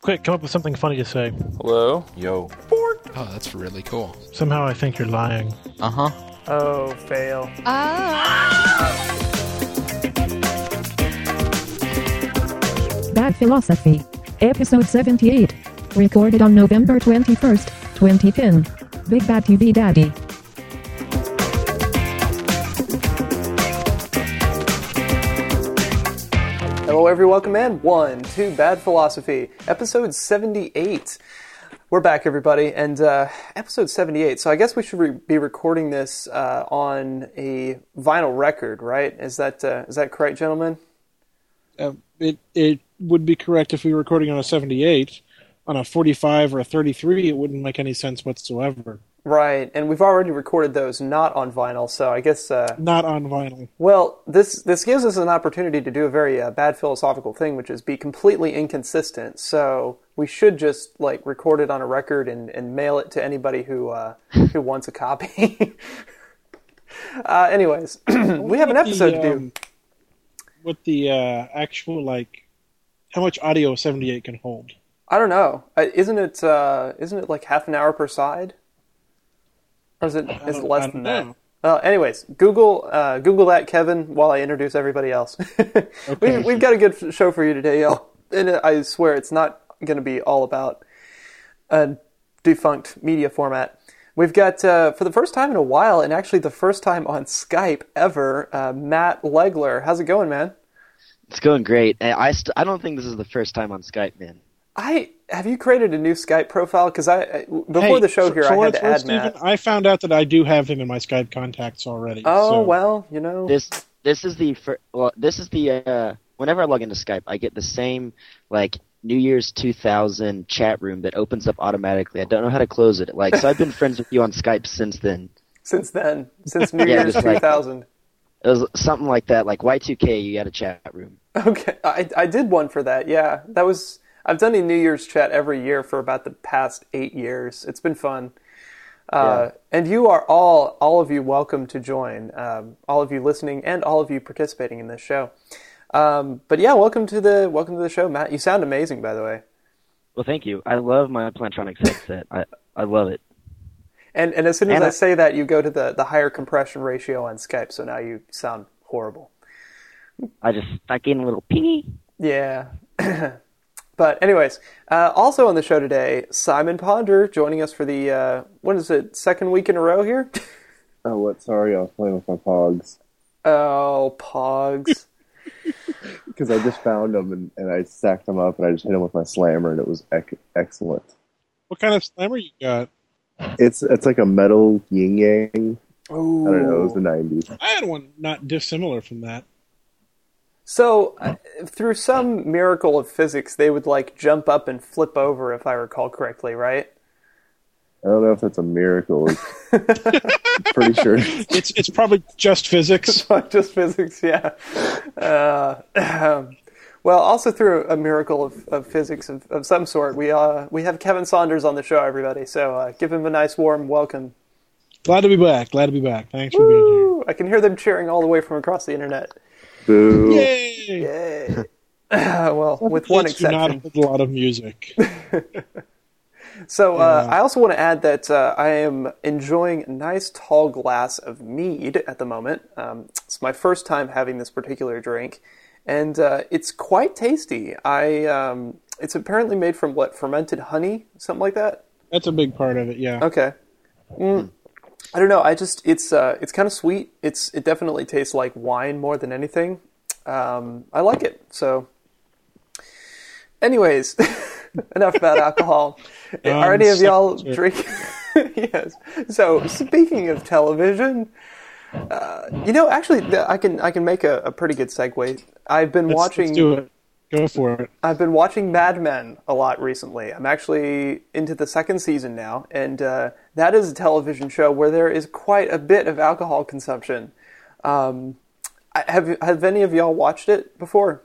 Quick, come up with something funny to say. Hello? Yo. Oh, that's really cool. Somehow I think you're lying. Uh huh. Oh, fail. Bad Philosophy. Episode 78. Recorded on November 21st, 2010. Big Bad TV Daddy. Everyone. Welcome in. One, two, Bad Philosophy, episode 78. We're back, everybody, and uh, episode 78. So I guess we should re- be recording this uh, on a vinyl record, right? Is that uh, is that correct, gentlemen? Uh, it it would be correct if we were recording on a 78. On a 45 or a 33, it wouldn't make any sense whatsoever. Right, and we've already recorded those not on vinyl, so I guess uh, Not on vinyl. Well, this this gives us an opportunity to do a very uh, bad philosophical thing, which is be completely inconsistent. So we should just like record it on a record and, and mail it to anybody who uh, who wants a copy. uh, anyways, we have an What the, episode to do. um, What the uh, actual like, how much audio 78 can hold? I don't know. Isn't it uh, isn't it like half an hour per side, or is it is it less than don't that? Well, anyways, Google uh, Google that, Kevin, while I introduce everybody else. we, we've got a good show for you today, y'all. And I swear it's not going to be all about a defunct media format. We've got, uh, for the first time in a while, and actually the first time on Skype ever, uh, Matt Legler. How's it going, man? It's going great. I st- I don't think this is the first time on Skype, man. I have you created a new Skype profile? Because I I- before Hey, the show for- here, for I had to worth, add Matt. I found out that I do have him in my Skype contacts already. Oh so- well, you know. This this is the fir- well, this is the uh, whenever I log into Skype, I get the same like New Year's 2000 chat room that opens up automatically. I don't know how to close it. Like so, I've been friends with you on Skype since then. since then, since New Yeah, Year's just like- 2000. It was something like that, like Y2K. You had a chat room. Okay, I I did one for that. Yeah, that was. I've done a New Year's chat every year for about the past eight years. It's been fun. Uh, And you are all, all of you, welcome to join. Um, all of you listening and all of you participating in this show. Um, but yeah, welcome to the welcome to the show, Matt. You sound amazing, by the way. Well, thank you. I love my Plantronics headset. I I love it. And and as soon as And I I- say that, you go to the the higher compression ratio on Skype. So now you sound horrible. I just stuck in a little pingy. Yeah. but anyways, uh, also on the show today, Simon Ponder joining us for the uh, what is it second week in a row here? Oh, what? Sorry, I was playing with my pogs. oh, Pogs. Because I just found them and, and I stacked them up and I just hit them with my slammer and it was ec- excellent. What kind of slammer you got? It's it's like a metal yin yang. Ooh. I don't know. It was the 90s. I had one not dissimilar from that. So uh, through some miracle of physics, they would like jump up and flip over, if I recall correctly, right? I don't know if that's a miracle. Pretty sure. It's it's probably just physics. Not just physics, yeah. Uh, well, also through a miracle of, of physics of, of some sort, we uh, we have Kevin Saunders on the show, everybody. So uh, give him a nice warm welcome. Glad to be back. Glad to be back. Thanks for being here. I can hear them cheering all the way from across the internet. Boo. Yay! Yay! well, with one Kids do not exception. a lot of music. So uh, Yeah. I also want to add that uh, I am enjoying a nice tall glass of mead at the moment. Um, it's my first time having this particular drink, and uh, it's quite tasty. I um, it's apparently made from what fermented honey, something like that. That's a big part of it. Yeah. Okay. Mm. I don't know. I just it's uh, it's kind of sweet. It's it definitely tastes like wine more than anything. Um, I like it. So, anyways, enough about alcohol. Are any of y'all Um, so- drink? yes. So speaking of television, uh, you know, actually, I can I can make a, a pretty good segue. I've been Let's, watching. let's do it. Go for it. I've been watching Mad Men a lot recently. I'm actually into the second season now, and uh, that is a television show where there is quite a bit of alcohol consumption. Um, have have any of y'all watched it before?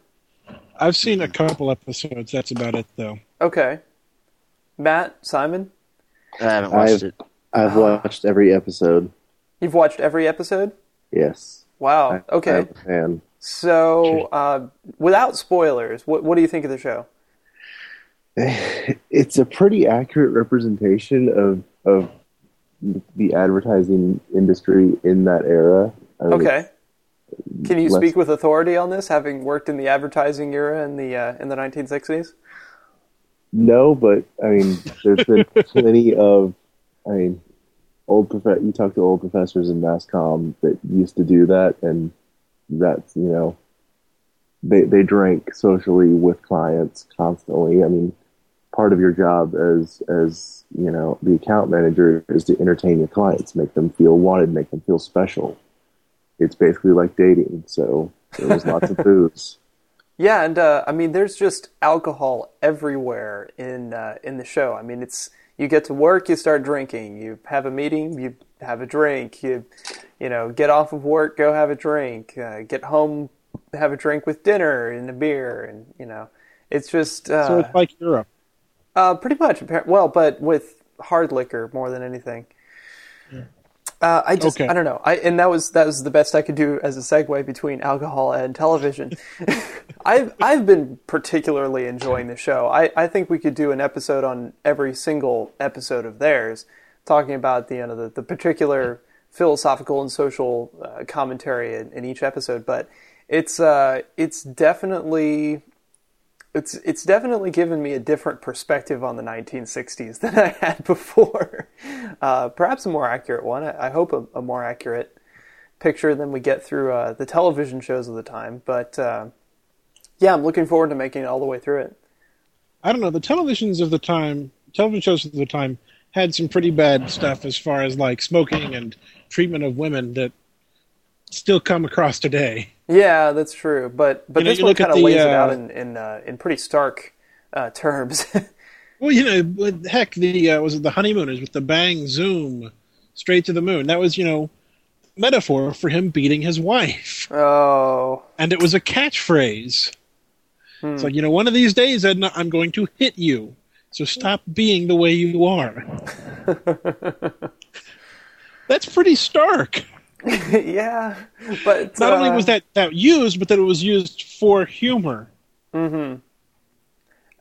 I've seen a couple episodes. That's about it, though. Okay, Matt, Simon, I haven't watched I've- it. I've watched every episode. you've watched every episode. Yes. Wow. I- Okay. I'm a fan. So, uh, without spoilers, what what do you think of the show? it's a pretty accurate representation of of the advertising industry in that era. I mean, Okay. Can you less- speak with authority on this, having worked in the advertising era in the uh, in the 1960s? No, but I mean, there's been plenty of, I mean, old prof- you talk to old professors in mass comm that used to do that, and that's you know, they they drank socially with clients constantly. I mean, part of your job as as you know the account manager is to entertain your clients, make them feel wanted, make them feel special. It's basically like dating. So there was lots of booze. Yeah, and uh, I mean, there's just alcohol everywhere in uh, in the show. I mean, it's you get to work, you start drinking. You have a meeting, you have a drink. You you know get off of work, go have a drink. Uh, get home, have a drink with dinner and a beer, and you know, it's just uh, So it's like Europe. Uh, pretty much. Well, but with hard liquor more than anything. Uh, I just, Okay. I don't know. I and that was that was the best I could do as a segue between alcohol and television. I've I've been particularly enjoying the show. I, I think we could do an episode on every single episode of theirs, talking about the you know, the, the particular philosophical and social uh, commentary in, in each episode. But it's uh, it's definitely it's it's definitely given me a different perspective on the 1960s than I had before. Uh, perhaps a more accurate one. I, I hope a, a more accurate picture than we get through uh, the television shows of the time. But uh, yeah, I'm looking forward to making it all the way through it. I don't know. The televisions of the time, television shows of the time, had some pretty bad stuff as far as like smoking and treatment of women that still come across today. Yeah, that's true. But but You know, this one kind of lays it uh, out in in, uh, in pretty stark uh, terms. Well, you know, heck, the uh, was it the honeymooners with the bang zoom straight to the moon? That was you know metaphor for him beating his wife, oh, and it was a catchphrase. Hmm. It's like you know, one of these days, Edna, I'm going to hit you. So stop being the way you are. That's pretty stark. yeah. But Not only uh, was that, that used, but that it was used for humor. Mm-hmm.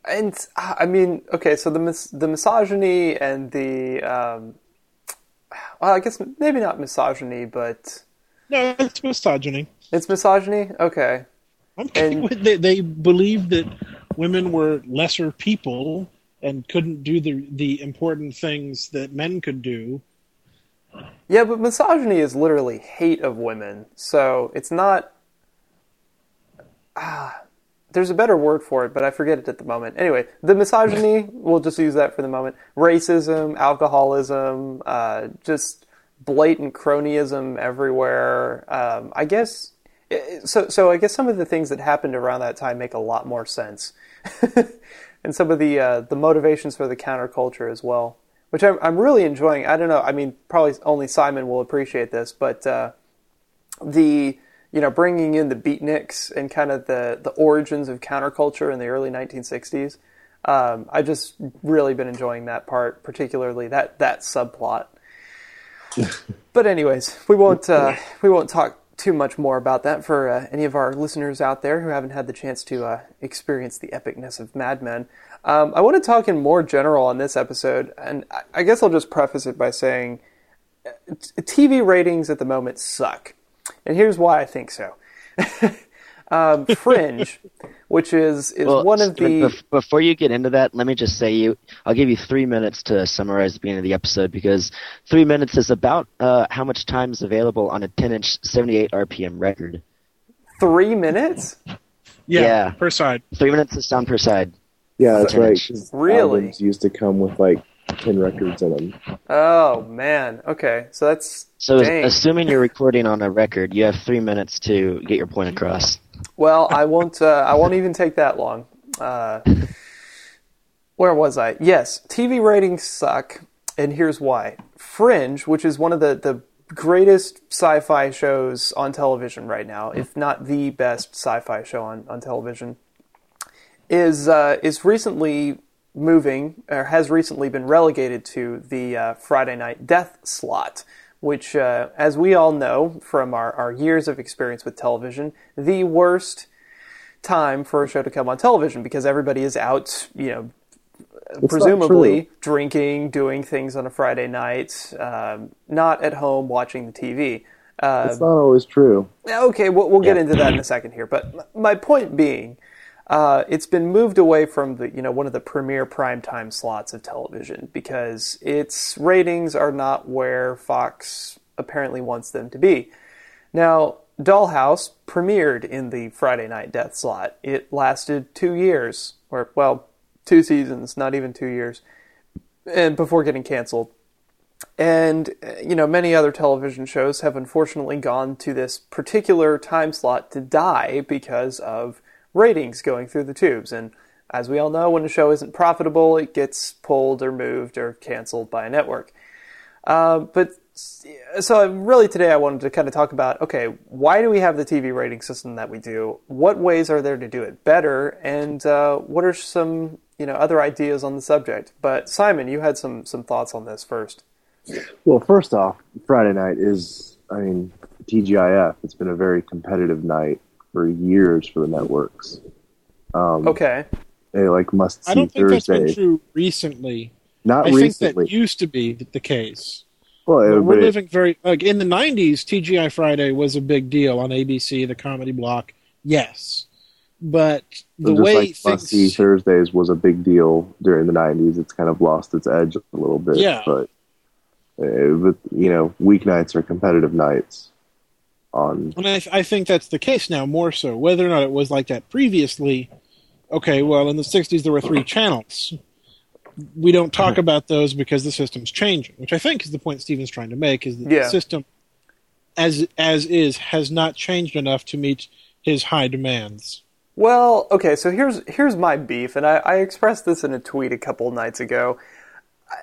And uh, I mean, okay, so the mis- the misogyny and the um, well, I guess maybe not misogyny, but No, it's misogyny. it's misogyny. Okay. And- they, they believed that women were lesser people and couldn't do the the important things that men could do. Yeah, but misogyny is literally hate of women, so it's not. Ah, there's a better word for it, but I forget it at the moment. Anyway, the misogyny, we'll just use that for the moment. Racism, alcoholism, uh, just blatant cronyism everywhere. Um, I guess so. So I guess some of the things that happened around that time make a lot more sense, and some of the uh, the motivations for the counterculture as well, which I'm I'm really enjoying. I don't know. I mean, probably only Simon will appreciate this, but uh, the you know bringing in the beatniks and kind of the the origins of counterculture in the early 1960s. Um, I've just really been enjoying that part, particularly that that subplot. but anyways, we won't uh, we won't talk too much more about that for uh, any of our listeners out there who haven't had the chance to uh, experience the epicness of Mad Men. Um, I want to talk in more general on this episode, and I, I guess I'll just preface it by saying uh, TV ratings at the moment suck, and here's why I think so. um, Fringe, which is is Well, one of the before you get into that, let me just say you. I'll give you three minutes to summarize the beginning of the episode because three minutes is about uh, how much time is available on a 10-inch 78 RPM record. three minutes. Yeah, Yeah. per side. Three minutes of sound per side. Yeah, that's right. Finish. 'cause Really? Albums used to come with like ten records in them. Oh man. Okay, so that's So, Dang. assuming you're recording on a record, you have three minutes to get your point across. Well, I won't. Uh, I won't even take that long. Uh, where was I? Yes, TV ratings suck, and here's why. Fringe, which is one of the the greatest sci-fi shows on television right now, if not the best sci-fi show on on television, is uh, is recently moving or has recently been relegated to the uh, Friday night death slot, which, uh, as we all know from our, our years of experience with television, the worst time for a show to come on television because everybody is out, you know, not presumably drinking, doing things on a Friday night, um, not at home watching the TV. Uh, That's not always true. Okay, we'll, we'll get Yeah. into that in a second here. But my point being, uh, it's been moved away from the you know one of the premier primetime slots of television because its ratings are not where Fox apparently wants them to be. Now, Dollhouse premiered in the Friday night death slot. It lasted two years, or well, two seasons, not even two years, and before getting canceled. And, you know, many other television shows have unfortunately gone to this particular time slot to die because of ratings going through the tubes. And as we all know, when a show isn't profitable, it gets pulled or moved or canceled by a network. Uh, but so really today I wanted to kind of talk about okay, why do we have the TV rating system that we do? What ways are there to do it better? And uh, what are some you know other ideas on the subject? But Simon, you had some some thoughts on this first. Well, first off, Friday night is, I mean, TGIF. It's been a very competitive night for years for the networks. Um, Okay. They like must see I don't think that's Thursday. been true recently. Not I think recently. that used to be the case. well, it- we're but it- living very like in the '90s. TGI Friday was a big deal on ABC, the comedy block. Yes, but the just way like must see Thursdays was a big deal during the '90s. It's kind of lost its edge a little bit. Yeah. But, uh, but you know, weeknights are competitive nights. On And I, I think that's the case now more so. Whether or not it was like that previously, okay, well, in the 60s there were three channels. We don't talk mm-hmm. about those because the system's changing, which I think is the point Steven's trying to make is that Yeah. the system as as is has not changed enough to meet his high demands. Well, okay, so here's here's my beef, and I, I expressed this in a tweet a couple nights ago.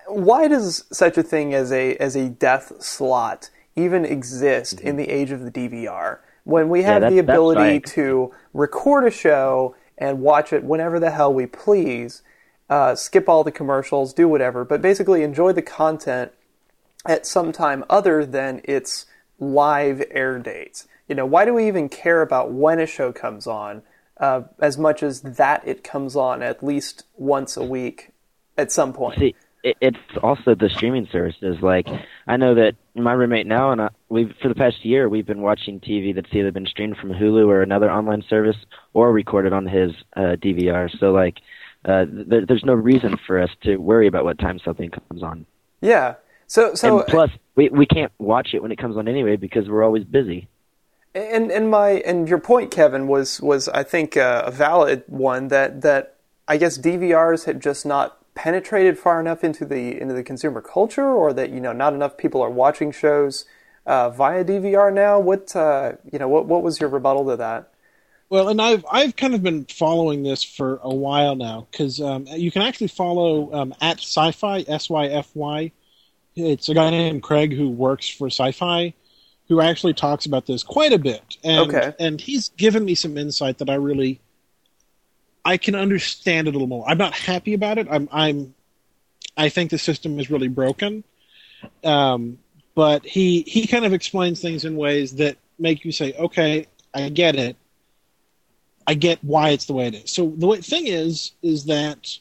Why does such a thing as a as a death slot even exist in the age of the DVR when we have that- the ability right. to record a show and watch it whenever the hell we please, uh, skip all the commercials, do whatever, but basically enjoy the content at some time other than its live air dates. You know, why do we even care about when a show comes on uh, as much as that it comes on at least once a week at some point? See, it, it's also the streaming services. Like, I know that my roommate now, and I, we've for the past year, we've been watching TV that's either been streamed from Hulu or another online service, or recorded on his uh, DVR. So, like, uh, th- there's no reason for us to worry about what time something comes on. Yeah. So, so and plus, we we can't watch it when it comes on anyway because we're always busy. And and my and your point, Kevin, was was I think uh, a valid one that that I guess DVRs had just not penetrated far enough into the into the consumer culture, or that you know not enough people are watching shows uh, via DVR now. What uh, you know what what was your rebuttal to that? Well, and I've I've kind of been following this for a while now because um, you can actually follow um, at Syfy S Y F Y. It's a guy named Craig who works for Syfy, who actually talks about this quite a bit, and Okay. and he's given me some insight that I really I can understand it a little more. I'm not happy about it. I'm I'm I think the system is really broken. Um, but he he kind of explains things in ways that make you say, okay, I get it. I get why it's the way it is. So the way, thing is, is that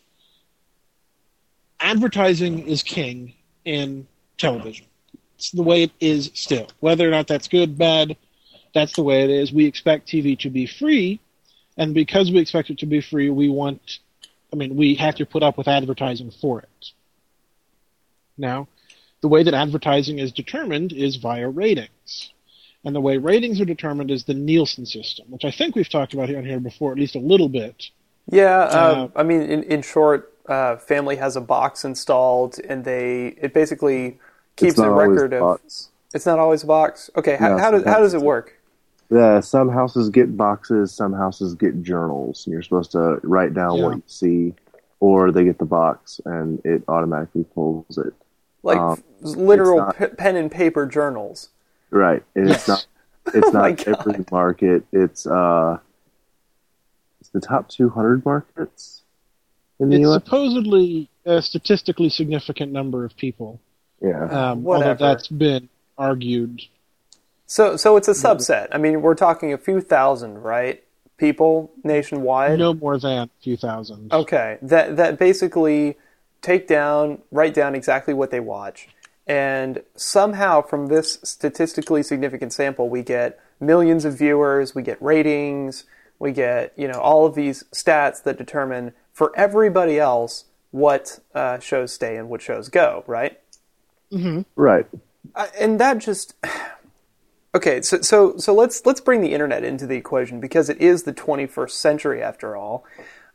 advertising is king in television. It's the way it is still. Whether or not that's good, bad, that's the way it is. We expect TV to be free, and because we expect it to be free, we want. I mean, we have to put up with advertising for it. Now, the way that advertising is determined is via ratings. And the way ratings are determined is the Nielsen system, which I think we've talked about here on here before, at least a little bit. Yeah, Uh, um, I mean, in, in short, uh, family has a box installed, and they it basically keeps it's not a always record of. box. It's not always a box. Okay, how, No, how does how does it sometimes work? Yeah, some houses get boxes, some houses get journals, and you're supposed to write down Yeah. what you see, or they get the box and it automatically pulls it. Like um, literal it's p- pen and paper journals. Right, and it's not. It's Oh not every market. It's uh, it's the top 200 markets in the It's U.S. supposedly a statistically significant number of people, Yeah, um, Whatever. although that's been argued. So so it's a subset. I mean, we're talking a few thousand, right? People nationwide. No more than a few thousand. Okay, that that basically take down, write down exactly what they watch, and somehow from this statistically significant sample, we get millions of viewers, we get ratings, we get you know all of these stats that determine for everybody else what uh, shows stay and what shows go, right? Right. Uh, and that just okay. So so so let's let's bring the internet into the equation because it is the 21st century after all.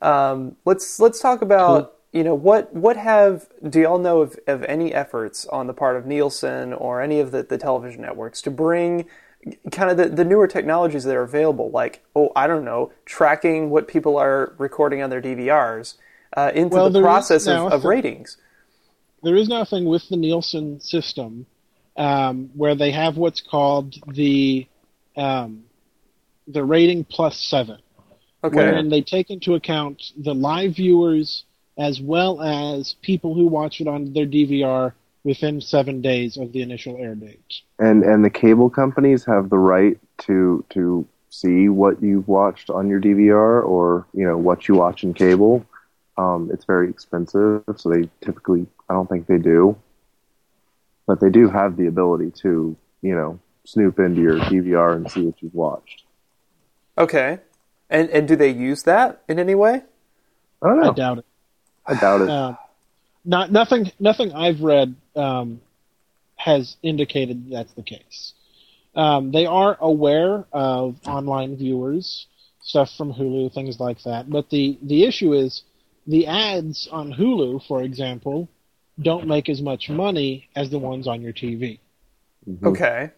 Um, let's let's talk about you know what what have do y'all know of, of any efforts on the part of Nielsen or any of the, the television networks to bring kind of the, the newer technologies that are available like oh I don't know tracking what people are recording on their DVRs uh, into Well, the process of, of ratings. there is nothing with the Nielsen system um, where they have what's called the um, the rating plus seven, Okay. wherein they take into account the live viewers as well as people who watch it on their DVR within seven days of the initial air date. And and the cable companies have the right to to see what you've watched on your DVR or you know what you watch in cable. Um, it's very expensive, so they typically I don't think they do, but they do have the ability to you know snoop into your DVR and see what you've watched. Okay. And and do they use that in any way? I don't know. I doubt it. I doubt it. Um, not nothing. Nothing I've read um, has indicated that's the case. Um, they are aware of online viewers, stuff from Hulu, things like that. But the the issue is the ads on Hulu, for example, don't make as much money as the ones on your TV. Okay.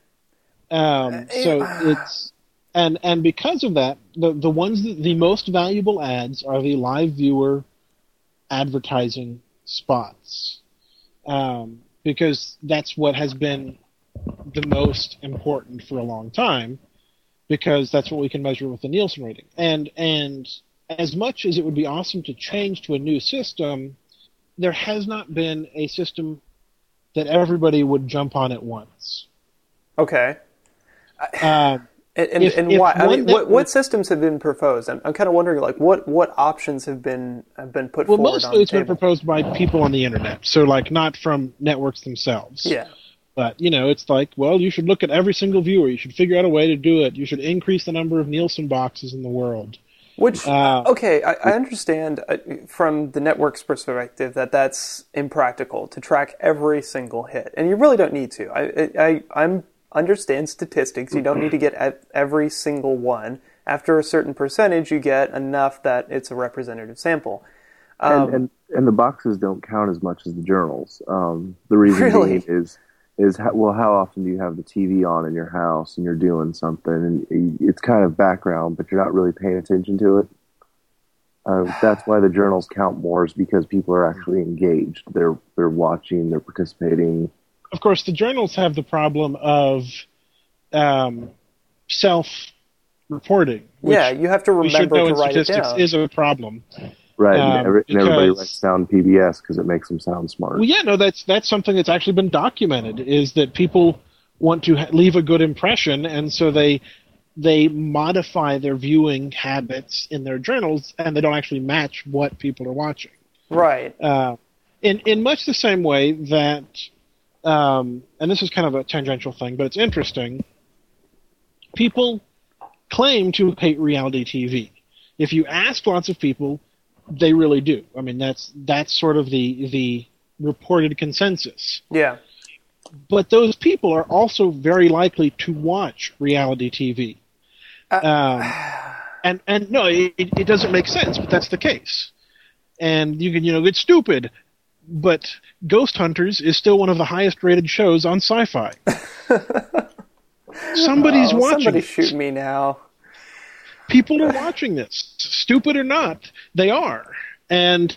Um, so it's and and because of that, the the ones that, the most valuable ads are the live viewer advertising spots, um, because that's what has been the most important for a long time, because that's what we can measure with the Nielsen rating. And and as much as it would be awesome to change to a new system, there has not been a system that everybody would jump on at once. Okay. Um, And, and, If- and why? I mean, what, what systems have been proposed? I'm, I'm kind of wondering, like, what, what options have been have been put Well, forward on mostly it's been proposed by people on the internet, so like not from networks themselves. Yeah. But you know, it's like, well, you should look at every single viewer. You should figure out a way to do it. You should increase the number of Nielsen boxes in the world. Which Uh, okay, I, I understand uh, from the network's perspective that that's impractical to track every single hit, and you really don't need to. I I, I'm understand statistics. You don't need to get at every single one. After a certain percentage, you get enough that it's a representative sample. Um, and, and and the boxes don't count as much as the journals. Um, the reason Really? being is is how, well, how often do you have the TV on in your house and you're doing something and it's kind of background, but you're not really paying attention to it. Uh, that's why the journals count more, is because people are actually engaged. They're they're watching, they're participating. Of course, the journals have the problem of um, self-reporting. yeah, you have to remember know to write it statistics down. is a problem. Right, Um, and, every, and everybody likes sound PBS because it makes them sound smart. Well, yeah, no, that's that's something that's actually been documented. Is that people want to ha- leave a good impression, and so they they modify their viewing habits in their journals, and they don't actually match what people are watching. right. Uh, in in much the same way that, um, and this is kind of a tangential thing, but it's interesting. People claim to hate reality TV. If you ask lots of people, they really do. I mean, that's that's sort of the the reported consensus. Yeah. But those people are also very likely to watch reality TV. Um, and and no, it, it doesn't make sense, but that's the case. And you can, you know, it's stupid, but Ghost Hunters is still one of the highest rated shows on Syfy. Somebody's Oh, watching. somebody shoot me now. People are watching this, stupid or not, they are, and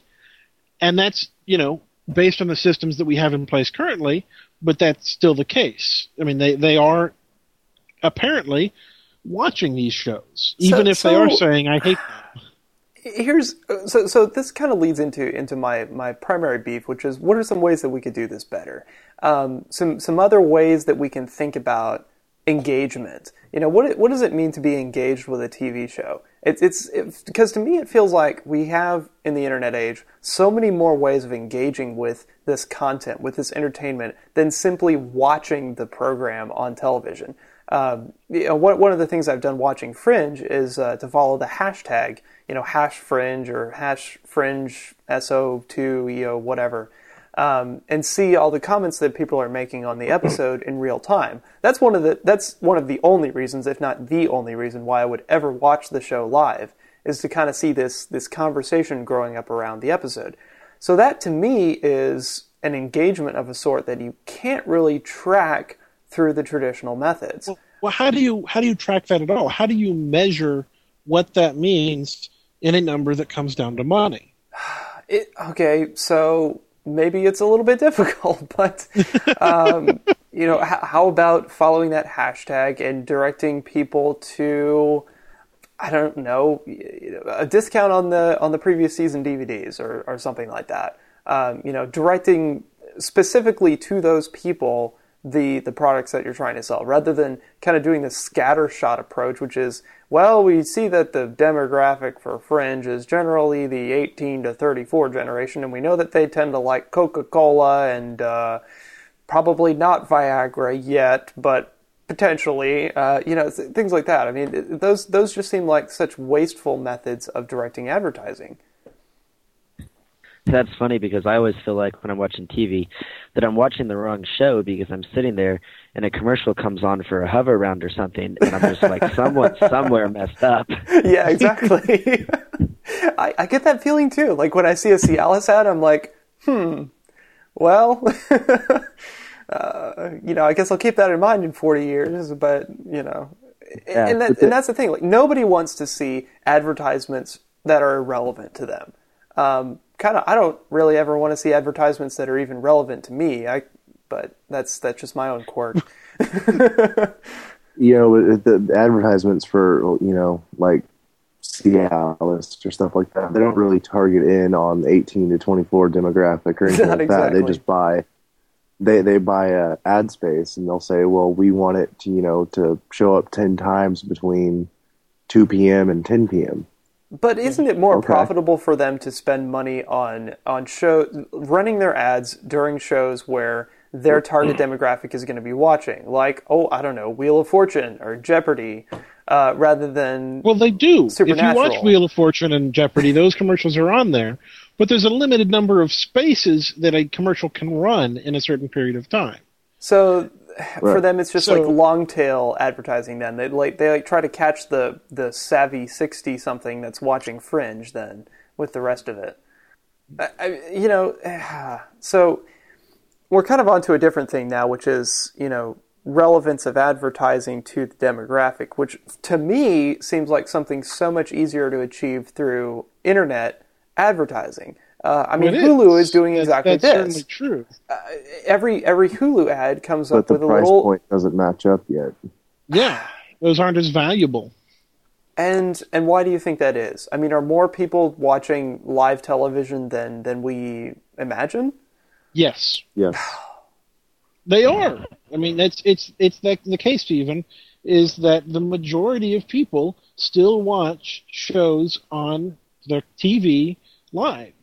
and that's you know based on the systems that we have in place currently, but that's still the case. I mean, they they are apparently watching these shows, even if they are saying I hate them. here's so so this kind of leads into into my my primary beef, which is what are some ways that we could do this better? Um, some some other ways that we can think about engagement. You know, what what does it mean to be engaged with a TV show? It's it's, it's because to me it feels like we have in the internet age so many more ways of engaging with this content, with this entertainment, than simply watching the program on television. Um, you know, one, one of the things I've done watching Fringe is uh, to follow the hashtag, you know, hash Fringe or hash Fringe SO2 EO whatever um, and see all the comments that people are making on the episode in real time. That's one of the that's one of the only reasons, if not the only reason, why I would ever watch the show live is to kind of see this this conversation growing up around the episode. So that to me is an engagement of a sort that you can't really track through the traditional methods. Well, well how do you how do you track that at all? How do you measure what that means in a number that comes down to money? It, okay, so maybe it's a little bit difficult, but um, you know, h- how about following that hashtag and directing people to, I don't know, a discount on the on the previous season DVDs or or something like that. Um, you know, directing specifically to those people the the products that you're trying to sell rather than kind of doing this scatter shot approach which is well we see that the demographic for fringe is generally the 18 to 34 generation and we know that they tend to like coca-cola and uh, probably not viagra yet but potentially uh, you know things like that. I mean those those just seem like such wasteful methods of directing advertising that's funny because I always feel like when I'm watching TV that I'm watching the wrong show because I'm sitting there and a commercial comes on for a Hoveround or something and I'm just like someone somewhere messed up. Yeah, exactly. I, I get that feeling too. Like when I see a Cialis ad, I'm like, hmm, well, uh, you know, I guess I'll keep that in mind in 40 years. But you know, Yeah, and, that, and that's the thing. Like nobody wants to see advertisements that are irrelevant to them. Um, kind of, I don't really ever want to see advertisements that are even relevant to me. I, but that's that's just my own quirk. you know the, the advertisements for you know like Cialis or stuff like that. They don't really target in on the 18 to 24 demographic or anything Not like that. They just buy they they buy uh, ad space and they'll say, well, we want it to you know to show up 10 times between 2 p.m. and 10 p.m. But isn't it more Okay. profitable for them to spend money on on show running their ads during shows where their target demographic is going to be watching, like oh I don't know Wheel of Fortune or Jeopardy, uh, rather than Well, they do. If you watch Wheel of Fortune and Jeopardy, those commercials are on there, but there's a limited number of spaces that a commercial can run in a certain period of time. so for Right. them it's just So- like long tail advertising. Then they like they like try to catch the the savvy sixty something that's watching Fringe then with the rest of it. I, I, you know, so we're kind of onto a different thing now, which is you know relevance of advertising to the demographic, which to me seems like something so much easier to achieve through internet advertising. Uh, I mean, It Hulu is doing That- exactly that's this. certainly true. Every every Hulu ad comes But up with a price little point doesn't match up yet. Yeah, those aren't as valuable. And and why do you think that is? I mean, are more people watching live television than than we imagine? Yes, Yes. they are. I mean, it's it's it's the, the case, Stephen, is that the majority of people still watch shows on the TV live.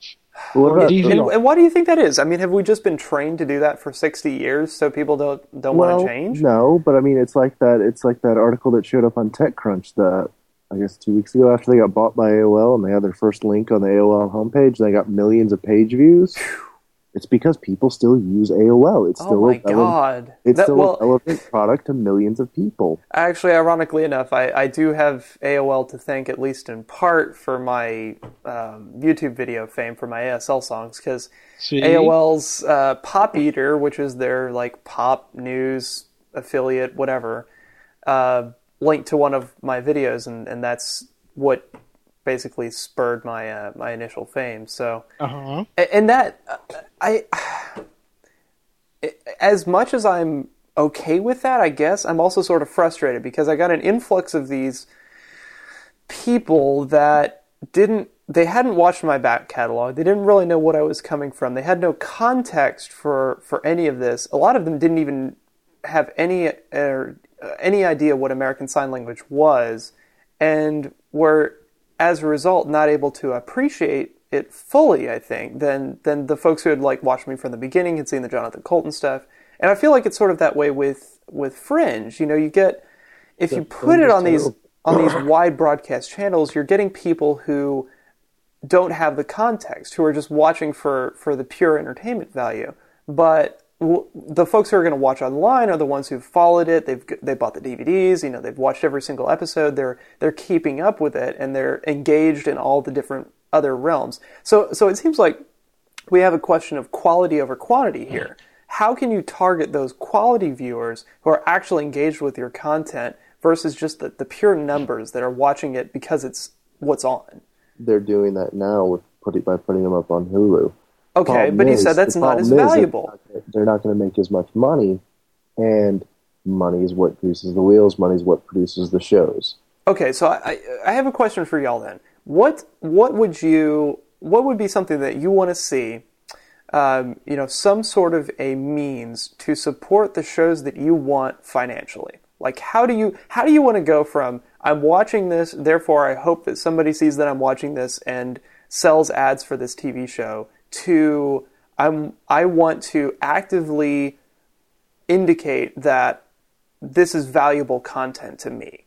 Well, what about- DVD. And, and why do you think that is? I mean, have we just been trained to do that for sixty years, so people don't don't want to change? no, but I mean, it's like that. It's like that article that showed up on TechCrunch. that I guess two weeks ago after they got bought by AOL and they had their first link on the AOL homepage. They got millions of page views. It's because people still use AOL. It's Oh still my a relevant, god! it's That- still well, a relevant product to millions of people. Actually, ironically enough, I, I do have AOL to thank, at least in part, for my um, YouTube video fame for my ASL songs, because AOL's uh, PopEater, which is their like pop news affiliate, whatever, uh, linked to one of my videos, and, and that's what basically spurred my uh, my initial fame. So, Uh huh. and that uh, I, as much as I'm okay with that, I guess I'm also sort of frustrated because I got an influx of these people that didn't they hadn't watched my back catalog. They didn't really know what I was coming from. They had no context for for any of this. A lot of them didn't even have any uh, any idea what American Sign Language was, and were as a result, not able to appreciate it fully. I think than than the folks who had like watched me from the beginning and seen the Jonathan Coulton stuff. And I feel like it's sort of that way with with Fringe. You know, you get if you put it on these on these wide broadcast channels, you're getting people who don't have the context, who are just watching for for the pure entertainment value. But the folks who are going to watch online are the ones who've followed it. They've they bought the DVDs. You know, they've watched every single episode. They're they're keeping up with it, and they're engaged in all the different other realms. So so it seems like we have a question of quality over quantity here. How can you target those quality viewers who are actually engaged with your content versus just the, the pure numbers that are watching it because it's what's on? They're doing that now with putting by putting them up on Hulu. Okay, but he said that's not as valuable. They're not going to make as much money, and money is what greases the wheels. Money is what produces the shows. Okay, so I, I- I have a question for y'all then. What what would you what would be something that you want to see? Um, you know, some sort of a means to support the shows that you want financially. Like, how do you how do you want to go from I'm watching this, therefore I hope that somebody sees that I'm watching this and sells ads for this TV show to I'm I want to actively indicate that this is valuable content to me.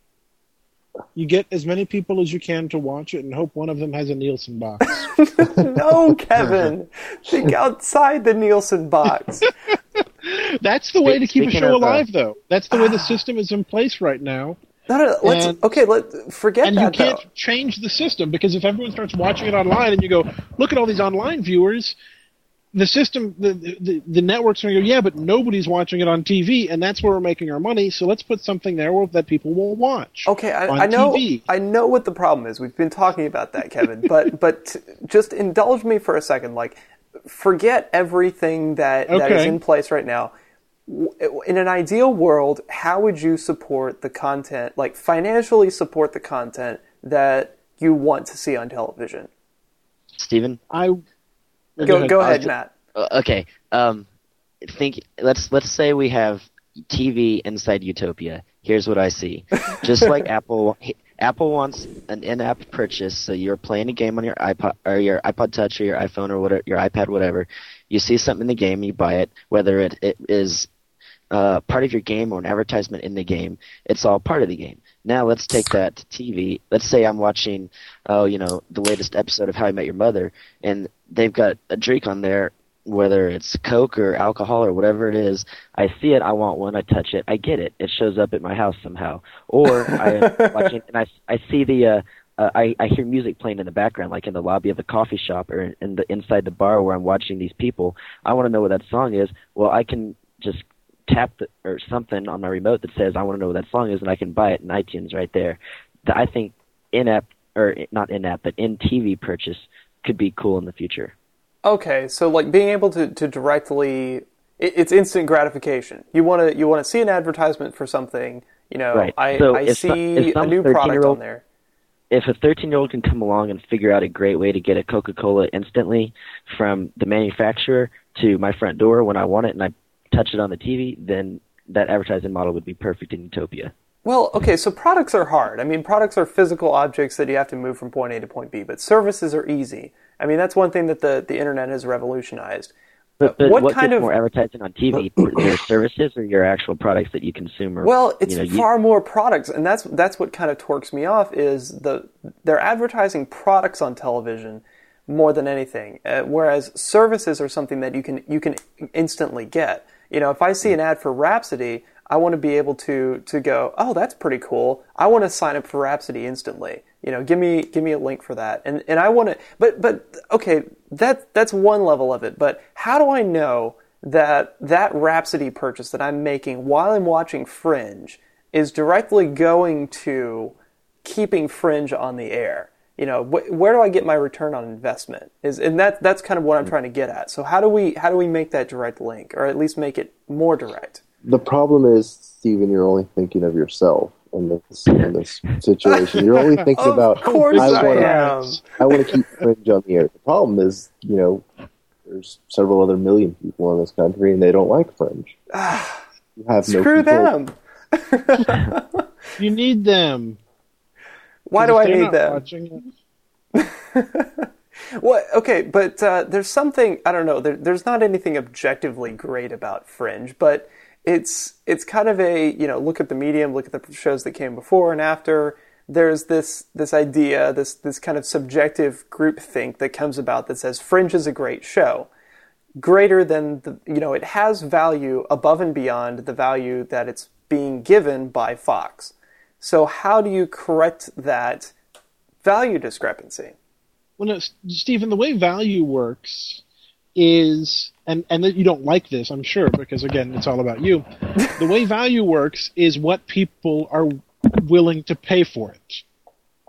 You get as many people as you can to watch it, and hope one of them has a Nielsen box. No, Kevin. Think outside the Nielsen box. That's the way to keep a show of, uh, alive, though. That's the way the system is in place right now. No, no, let's And- okay. Let forget and you can't though. change the system because if everyone starts watching it online and you go look at all these online viewers the system the the, the networks are going to go yeah but nobody's watching it on tv and that's where we're making our money so let's put something there that people will watch Okay, I, on I know. TV. I know what the problem is. We've been talking about that, Kevin. But but just indulge me for a second. Like, forget everything that that is in place right now. W- In an ideal world, how would you support the content? Like, financially support the content that you want to see on television. Steven? i Go go ahead, ju- Matt. Uh, okay. Um, think. Let's let's say we have TV inside Utopia. Here's what I see. Just like Apple, Apple wants an in-app purchase. So you're playing a game on your iPod or your iPod Touch or your iPhone or whatever, your iPad, whatever. You see something in the game, you buy it. Whether it, it is uh, part of your game or an advertisement in the game, it's all part of the game. Now let's take that to TV. Let's say I'm watching, oh, you know, the latest episode of How I Met Your Mother, and they've got a drink on there, whether it's Coke or alcohol or whatever it is. I see it, I want one, I touch it, I get it. It shows up at my house somehow. Or I am watching, and I, I see the, uh, uh, I, I hear music playing in the background, like in the lobby of the coffee shop or in the inside the bar where I'm watching these people. I want to know what that song is. Well, I can just tap the, or something on my remote that says I want to know what that song is, and I can buy it in iTunes right there. The, I think in-app or not in-app, but in TV purchase could be cool in the future. Okay, so like being able to, to directly, it, it's instant gratification. You want to you want to see an advertisement for something. You know, Right. I, So I some- see a new product on there. If a 13-year-old can come along and figure out a great way to get a Coca-Cola instantly from the manufacturer to my front door when I want it and I touch it on the TV, then that advertising model would be perfect in Utopia. Well, okay, so products are hard. I mean, products are physical objects that you have to move from point A to point B, but services are easy. I mean, that's one thing that the, the internet has revolutionized. But, but what what, kind of- more advertising on TV? your services or your actual products that you consume? Or, Well, it's you know, you- far more products, and that's that's what kind of torques me off is the they're advertising products on television more than anything, uh, whereas services are something that you can you can instantly get. You know, if I see an ad for Rhapsody, I want to be able to to go, oh, that's pretty cool. I want to sign up for Rhapsody instantly. You know, give me give me a link for that, and and I want to. But but okay, that that's one level of it. But how do I know that that Rhapsody purchase that I'm making while I'm watching Fringe is directly going to keeping Fringe on the air? You know, wh- where do I get my return on investment? Is and that that's kind of what I'm mm. trying to get at. So how do we how do we make that direct link, or at least make it more direct? The problem is, stephen you're only thinking of yourself in this in this situation. You're only thinking Of about course I I wanna- am. I want to keep Fringe on the air. The problem is, you know, there's several other million people in this country, and they don't like Fringe. You have no Screw people- them. you need them Why do I need not them? watching it- Well, okay, but uh, there's something I don't know. There, there's not anything objectively great about Fringe, but it's it's kind of a you know look at the medium, look at the shows that came before and after. There's this this idea, this this kind of subjective groupthink that comes about that says Fringe is a great show, greater than the you know it has value above and beyond the value that it's being given by Fox. So how do you correct that value discrepancy? Well, no, Stephen, the way value works is, and and that you don't like this, I'm sure, because again, it's all about you. the way value works is what people are willing to pay for it.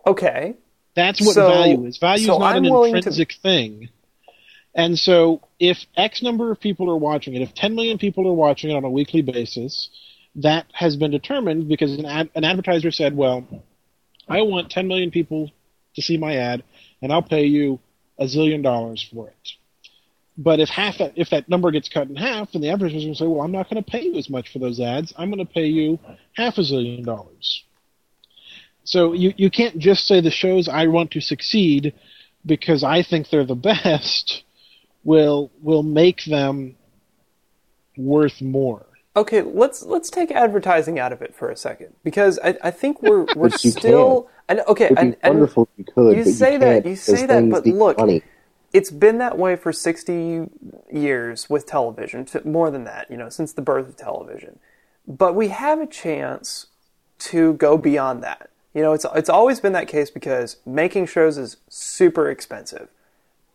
Okay. That's what So- value is. Value so is not I'm an willing to- intrinsic thing. And so, if X number of people are watching it, if 10 million people are watching it on a weekly basis, that has been determined because an, ad, an advertiser said, well, I want 10 million people to see my ad, and I'll pay you a zillion dollars for it. But if half that, if that number gets cut in half, then the advertiser is going to say, well, I'm not going to pay you as much for those ads. I'm going to pay you half a zillion dollars. So you, you can't just say the shows I want to succeed because I think they're the best will will make them worth more. Okay, let's let's take advertising out of it for a second because I, I think we're we're still and okay It'd be and, and wonderful if you could. you say you that, you say that, but look, it's been that way for 60 years with television, more than that, you know, since the birth of television. But we have a chance to go beyond that. You know, it's it's always been that case because making shows is super expensive.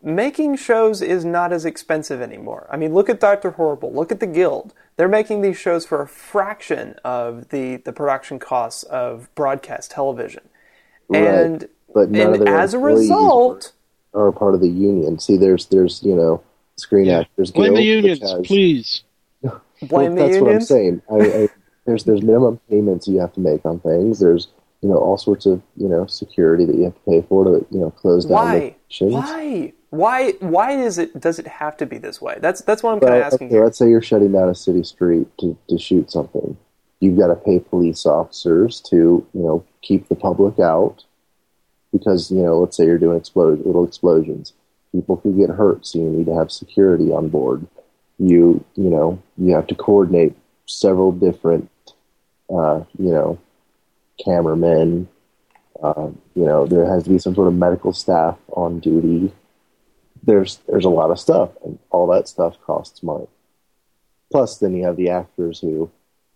Making shows is not as expensive anymore. I mean, look at Doctor Horrible, look at The Guild. They're making these shows for a fraction of the the production costs of broadcast television. Right. And But none of and their as a result, are a part of the union. See, there's there's you know Screen Yeah. Actors Blame Guild, the unions, has- please. blame the that's what I'm saying. I, I, there's there's minimum payments you have to make on things. There's you know all sorts of you know security that you have to pay for to you know close down Why? locations. Why? Why? Why is it? Does it have to be this way? That's that's what I'm kind of asking okay, here. let's say you're shutting down a city street to, to shoot something. You've got to pay police officers to, you know, keep the public out because, you know, let's say you're doing explode, little explosions. People could get hurt, so you need to have security on board. You, you know, you have to coordinate several different, uh, you know, cameramen. Uh, you know, there has to be some sort of medical staff on duty there's there's a lot of stuff, and all that stuff costs money. Plus, then you have the actors who,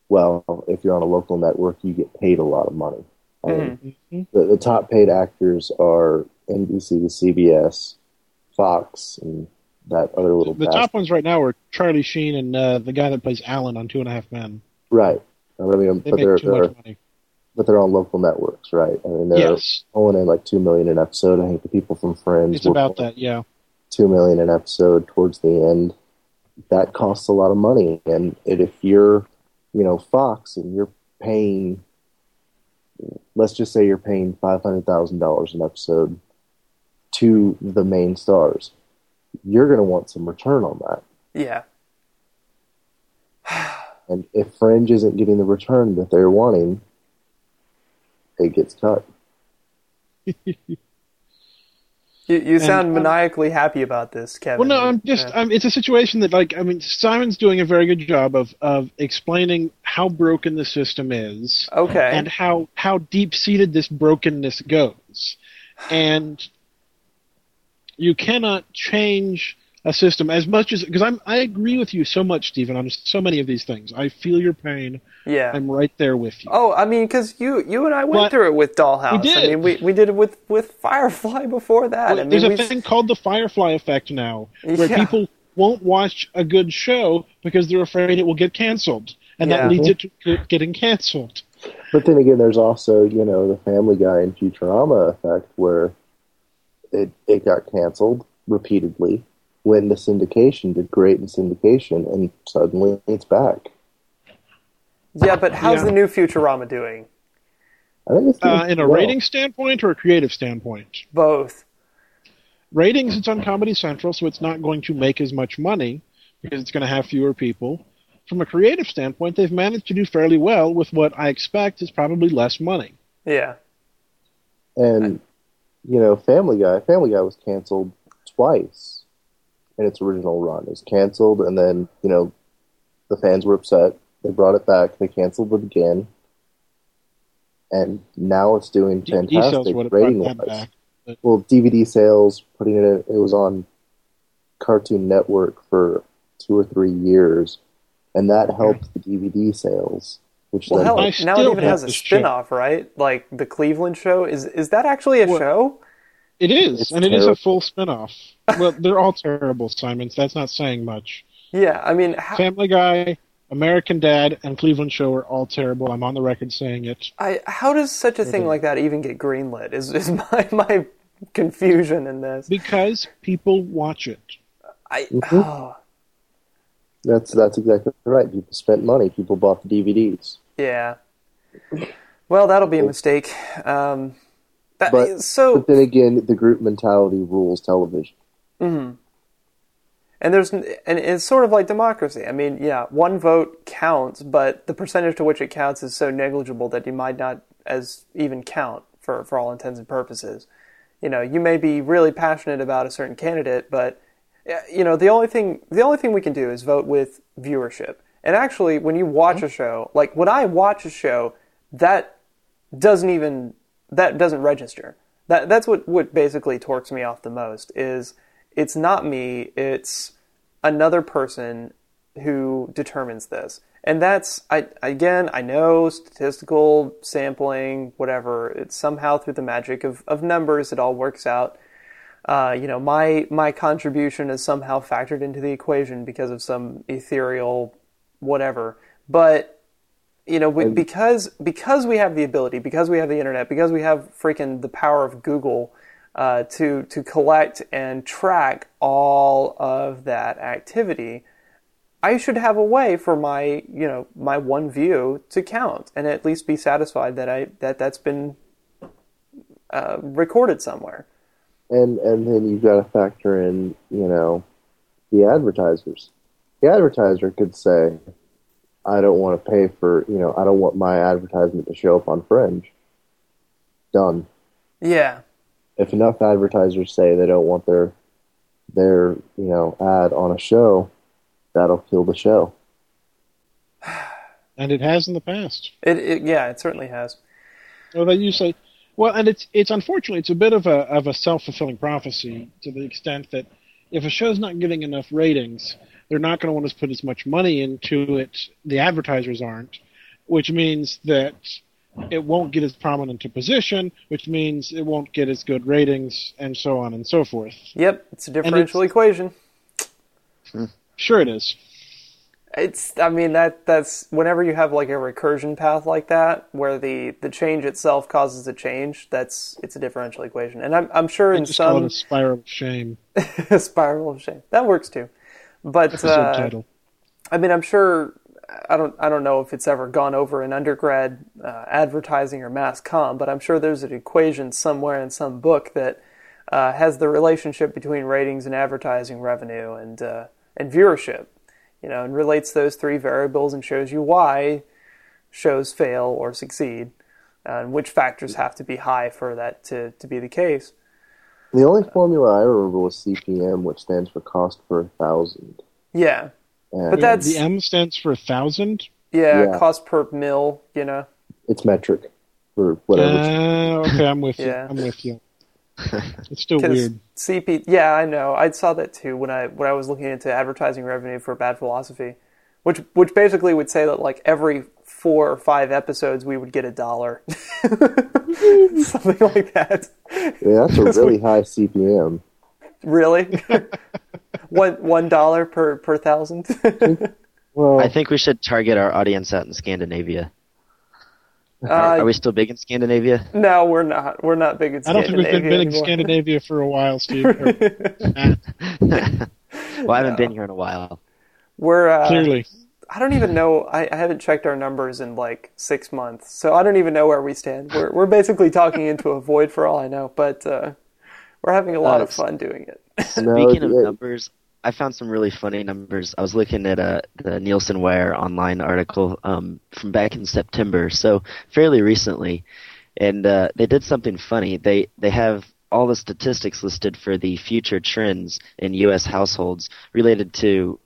well, if you're on a local network, you get paid a lot of money. I mean, Mhm. the, the top paid actors are NBC, the CBS, Fox, and that other little The bastard. top ones right now are Charlie Sheen and uh, the guy that plays Alan on Two and a Half Men. right. I mean, They but make they're, too they're much money. but they're on local networks, right? I mean, they're Yes, pulling in like two million an episode. I think the people from Friends it's about pulling that. Yeah. Two million an episode towards the end. That costs a lot of money, and it, if you're, you know, Fox and you're paying, let's just say you're paying five hundred thousand dollars an episode to the main stars, you're going to want some return on that. Yeah. And if Fringe isn't getting the return that they're wanting, it gets cut. You, you sound um, maniacally happy about this, Kevin. Well, no, I'm just. Yeah. I'm, it's a situation that, like, I mean, Simon's doing a very good job of of explaining how broken the system is okay. and how how deep seated this brokenness goes, and you cannot change a system as much as because I'm I agree with you so much, Stephen, on so many of these things. I feel your pain. yeah. I'm right there with you. Oh, I mean, because you you and I went But- through it with Dollhouse. We did. I mean, we we did it with with Firefly before that. I mean, There's a thing called the Firefly effect now, where Yeah. people won't watch a good show because they're afraid it will get canceled, and Yeah. that leads it to getting canceled. But then again, there's also you know the Family Guy and Futurama effect where it it got canceled repeatedly when the syndication did great in syndication, and suddenly it's back. yeah, but how's Yeah. the new Futurama doing? I think it's doing Uh, in a well. rating standpoint or a creative standpoint? Both. Ratings, it's on Comedy Central, so it's not going to make as much money because it's going to have fewer people. From a creative standpoint, they've managed to do fairly well with what I expect is probably less money. Yeah. and you know, Family Guy. Family Guy was canceled twice in its original run. It was canceled, and then you know, the fans were upset. They brought it back. They canceled it again, and now it's doing DVD fantastic would have brought rating wise. But Well, DVD sales, putting it, in, it was on Cartoon Network for two or three years, and that helped the DVD sales. Which Well, then hell, now it even has a the spin-off, right? Like the Cleveland show. Is is that actually a Well- show? It is, It's and it is a full spin-off. well, they're all terrible, Simons. That's not saying much. Yeah, I mean, how, Family Guy, American Dad, and Cleveland Show are all terrible. I'm on the record saying it. I, how does such a thing like that even get greenlit? Is is my my confusion in this? Because people watch it. I Mm-hmm. oh, that's that's exactly right. People spent money. People bought the DVDs. yeah. Well, that'll be a mistake. Um, that, But- so But then again, the group mentality rules television. and there's and it's sort of like democracy. I mean, yeah, one vote counts, but the percentage to which it counts is so negligible that you might not as even count for for all intents and purposes. You know, you may be really passionate about a certain candidate, but uh, you know, the only thing the only thing we can do is vote with viewership. And actually, when you watch a show, like when I watch a show, that doesn't even that doesn't register. That that's what what basically torques me off the most is it's not me, it's another person who determines this. And that's I again, I know statistical sampling, whatever, it's somehow through the magic of, of numbers it all works out. Uh, you know, my my contribution is somehow factored into the equation because of some ethereal whatever. But you know, we, because because we have the ability, because we have the internet, because we have freaking the power of Google uh, to to collect and track all of that activity, I should have a way for my you know my one view to count and at least be satisfied that I that that's been uh, recorded somewhere. And and then you've got to factor in, you know, the advertisers. The advertiser could say, I don't want to pay for, you know, I don't want my advertisement to show up on Fringe. Done. Yeah, If enough advertisers say they don't want their their, you know, ad on a show, that'll kill the show. And it has in the past. it, it yeah it certainly has. Well, they usually, well, and it's it's unfortunately it's a bit of a of a self fulfilling prophecy to the extent that if a show's not getting enough ratings, they're not going to want to put as much money into it. The advertisers aren't, which means that it won't get as prominent a position, which means it won't get as good ratings, and so on and so forth. Yep, it's a differential equation. Hmm. Sure, it is. It's I mean that that's whenever you have like a recursion path like that where the the change itself causes a change, that's it's a differential equation. And I'm I'm sure in Just call it some a spiral of shame. spiral of shame. That works too. But uh. I mean, I'm sure. I don't. I don't know if it's ever gone over in undergrad uh, advertising or mass com, but I'm sure there's an equation somewhere in some book that uh, has the relationship between ratings and advertising revenue and uh, and viewership. You know, and relates those three variables and shows you why shows fail or succeed, uh, and which factors have to be high for that to, to be the case. The only formula I remember was CPM, which stands for cost per thousand. Yeah, And but that's The M stands for a thousand. yeah, Yeah. cost per mil. You know. it's metric for whatever. Uh, okay, I'm with Yeah. you. I'm with you. It's still weird. CP, yeah, I know. I saw that too when I when I was looking into advertising revenue for Bad Philosophy, which which basically would say that like every four or five episodes we would get a dollar, something like that. yeah, that's a really high CPM. Really, one one dollar per per thousand. Well, I think we should target our audience out in Scandinavia. uh, Are we still big in Scandinavia? no, we're not. We're not big in Scandinavia. I don't think we've been Scandinavia been in. Scandinavia for a while, Steve. Well, I haven't been here in a while. We're uh, clearly. I don't even know. I, I haven't checked our numbers in like six months, so I don't even know where we stand. We're we're basically talking into a void for all I know, but uh, we're having a lot Uh, of fun doing it. Speaking of numbers, I found some really funny numbers. I was looking at a the Nielsen Wire online article um, from back in September, so fairly recently, and uh, they did something funny. They they have all the statistics listed for the future trends in U.S. households related to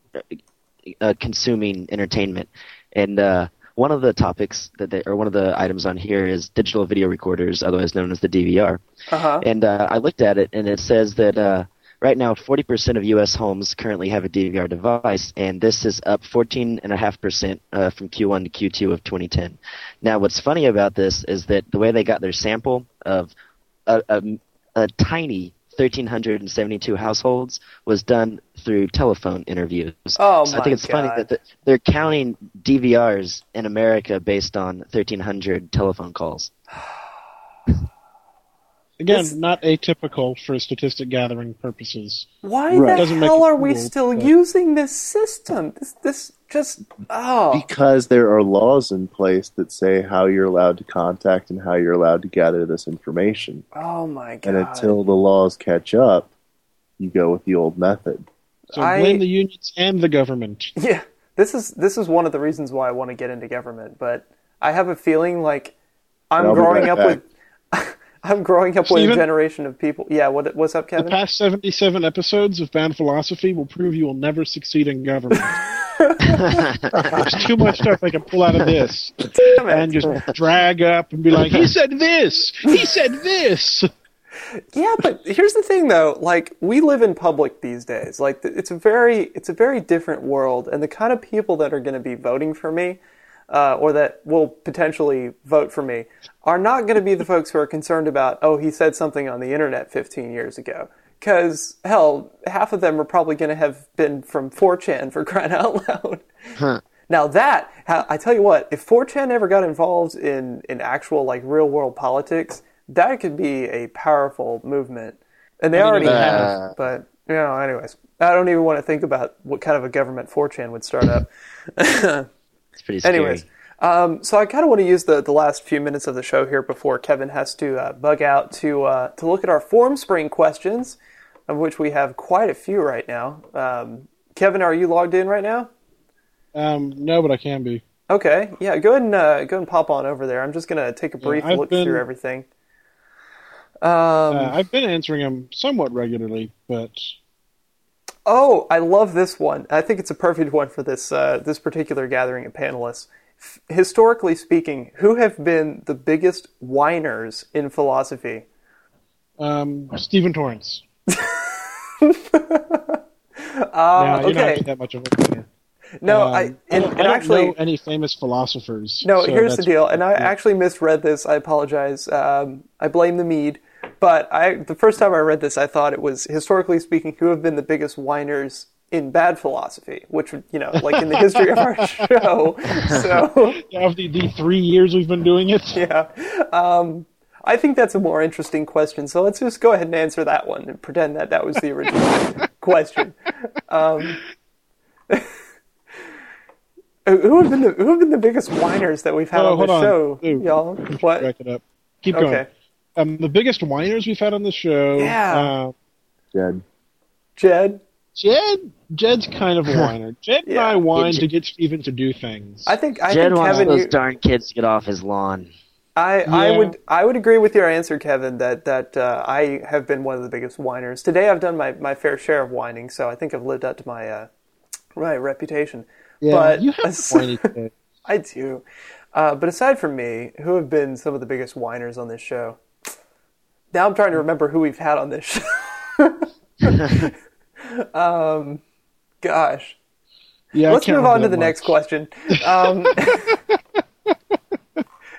uh, consuming entertainment, and uh, one of the topics that they, or one of the items on here is digital video recorders, otherwise known as the DVR. Uh-huh. And uh, I looked at it, and it says that uh, right now 40% of U.S. homes currently have a DVR device, and this is up 14.5% uh, from Q1 to Q2 of 2010. Now, what's funny about this is that the way they got their sample of a, a, a tiny 1,372 households was done through telephone interviews. Oh, so I think it's funny that the, they're counting DVRs in America based on 1,300 telephone calls. Again, This- not atypical for statistic gathering purposes. Why Right. the Doesn't hell it are we still but- using this system? This this just oh Because there are laws in place that say how you're allowed to contact and how you're allowed to gather this information. oh my god. And until the laws catch up, you go with the old method. So I- blame the unions and the government. Yeah, this is this is one of the reasons why I want to get into government. But I have a feeling like I'm growing right up back. with I'm growing up with a generation of people. Yeah, what what's up, Kevin? The past 77 episodes of Bad Philosophy will prove you will never succeed in government. There's too much stuff I can pull out of this Damn it. and just drag up and be like, he said this! He said this! Yeah, but here's the thing though, like we live in public these days. Like it's a very it's a very different world and the kind of people that are going to be voting for me uh, or that will potentially vote for me are not going to be the folks who are concerned about, oh, he said something on the internet 15 years ago. Cuz hell, half of them are probably going to have been from 4chan for crying out loud. Now that I tell you what, if 4chan ever got involved in in actual like real world politics, that could be a powerful movement. And they I mean, already they have. have. But you know, anyways, I don't even want to think about what kind of a government 4chan would start up. It's pretty scary. Anyways, um, so I kind of want to use the, the last few minutes of the show here before Kevin has to uh, bug out to uh, to look at our Formspring questions, of which we have quite a few right now. Um, Kevin, are you logged in right now? Um, no, but I can be. Okay, yeah, go ahead and uh, go and pop on over there. I'm just gonna take a brief I've look been- through everything. Um, Uh, I've been answering them somewhat regularly, but oh, I love this one. I think it's a perfect one for this uh, this particular gathering of panelists. F- historically speaking, who have been the biggest whiners in philosophy? um, Stephen Torrance. Uh, no, okay, that much of a winner. no, Um, I I and, don't, and I don't actually know any famous philosophers. No, so here's the deal, and I actually misread this. I apologize. Um, I blame the mead, but I the first time I read this, I thought it was historically speaking, who have been the biggest whiners in bad philosophy, which would you know, like in the history of our show. So Of the, the three years we've been doing it, yeah, um, I think that's a more interesting question. So let's just go ahead and answer that one and pretend that that was the original question. Um, who have been the who have been the biggest whiners that we've had Oh, on the show, Ooh. y'all? What? Back it up. Keep Okay. going. Um, the biggest whiners we've had on the show. Yeah. Uh, Jed. Jed? Jed. Jed's kind of a whiner. Jed and I whine Yeah, to get Steven to do things. I think I Jed think wants Kevin. those You, darn kids to get off his lawn. I I would I would agree with your answer, Kevin. That that uh, I have been one of the biggest whiners. Today I've done my, my fair share of whining, so I think I've lived up to my uh, my reputation. yeah, but you have as- whiny. I do. Uh, but aside from me, who have been some of the biggest whiners on this show? Now I'm trying to remember who we've had on this show. um, gosh. Yeah, Let's move on to the that next question. Um,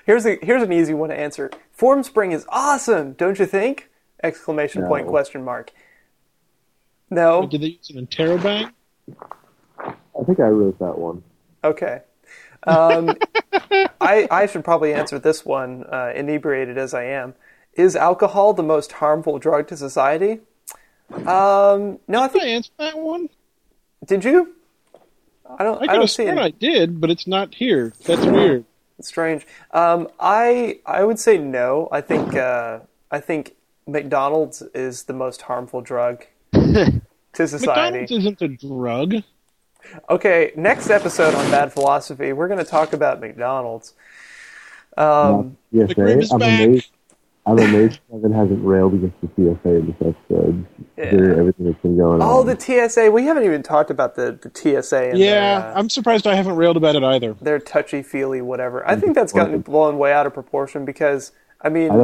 here's a here's an easy one to answer. Formspring is awesome, don't you think? Exclamation point question mark. No. Did they use an interrobang? I think I wrote that one. Okay. Um, I I should probably answer this one, uh, inebriated as I am. Is alcohol the most harmful drug to society? Um, no, I Did I think. answer that one? Did you? I don't. I I, could don't have see sworn it. I did, but it's not here. That's weird. Strange. Um, I I would say no. I think uh, I think McDonald's is the most harmful drug to society. McDonald's isn't a drug. Okay, next episode on Bad Philosophy, we're going to talk about McDonald's. Um, yes, The cream eh? is I'm back. amazed. I'm amazed Kevin hasn't railed against the TSA in this episode, considering everything that's been going Oh, on. the TSA. We haven't even talked about the, the TSA and Yeah, their, uh, I'm surprised I haven't railed about it either. their touchy feely whatever. I think that's gotten blown way out of proportion because I mean I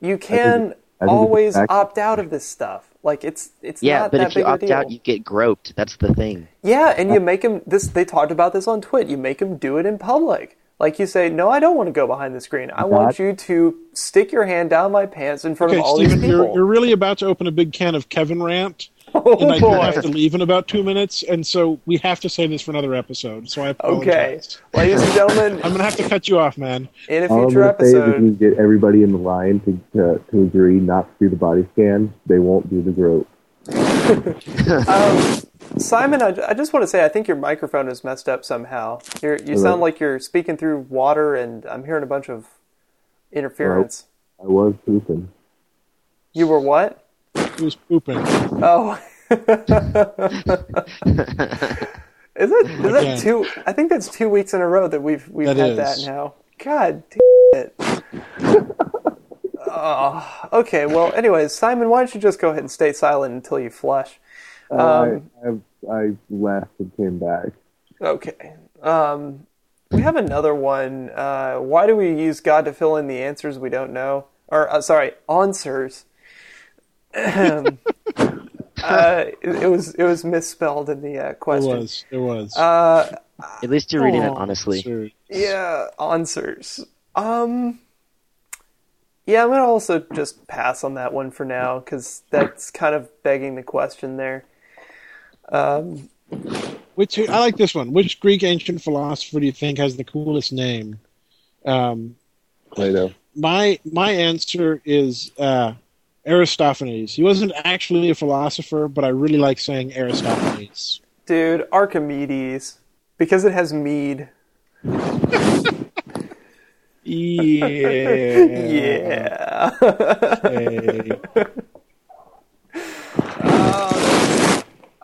you can I think it's always opt out of this stuff. Like it's it's Yeah, not but that if you big a opt deal. out, you get groped. That's the thing. Yeah, and you make them this. They talked about this on TWiT. You make them do it in public. Like you say, no, I don't want to go behind the screen. I want you to stick your hand down my pants in front Okay, of all Steven, these you're, people. you're really about to open a big can of Kevin rant, oh and I do boy. have to leave in about two minutes, and so we have to save this for another episode. So I Okay, apologize. ladies and gentlemen, I'm gonna have to cut you off, man. in a All I'm future going to say is if episode, we get everybody in the line to, to, to agree not to do the body scan, they won't do the grope. um, Simon, I, I just want to say I think your microphone is messed up somehow. You're, you Hello? sound like you're speaking through water, and I'm hearing a bunch of interference. I was pooping. You were what? He was pooping. Oh. is it? Is that two? I think that's two weeks in a row that we've we've That had is. that now. God damn it. oh, okay. Well, anyways, Simon, why don't you just go ahead and stay silent until you flush? Um, I, I, I left and came back. Okay. Um, we have another one. Uh, why do we use God to fill in the answers we don't know? Or uh, sorry, answers. Uh, it, it was it was misspelled in the uh, It was. It was. Uh, At least you're reading it Oh, honestly. Sure. yeah, answers. Um, yeah, I'm gonna also just pass on that one for now because that's kind of begging the question there. Um, Which I like this one. Which Greek ancient philosopher do you think has the coolest name? Um, Plato. my my answer is uh, Aristophanes. He wasn't actually a philosopher, but I really like saying Aristophanes. dude, Archimedes because it has mead. Yeah. Yeah. Okay.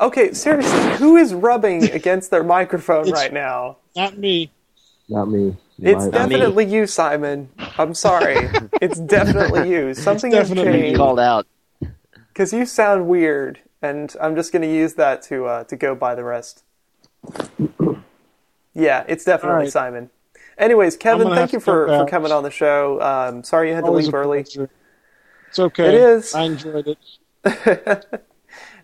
okay, seriously, who is rubbing against their microphone It's- right now? Not me. Not me. It's My- definitely you, Simon. I'm sorry. it's definitely you. Something has definitely You changed called out. because you sound weird, and I'm just going to use that to uh, to go by the rest. Yeah, it's definitely All right. Simon. Anyways, Kevin, thank you for, for coming on the show. Um, sorry you had to leave early. pleasure. It's okay. It is. I enjoyed it.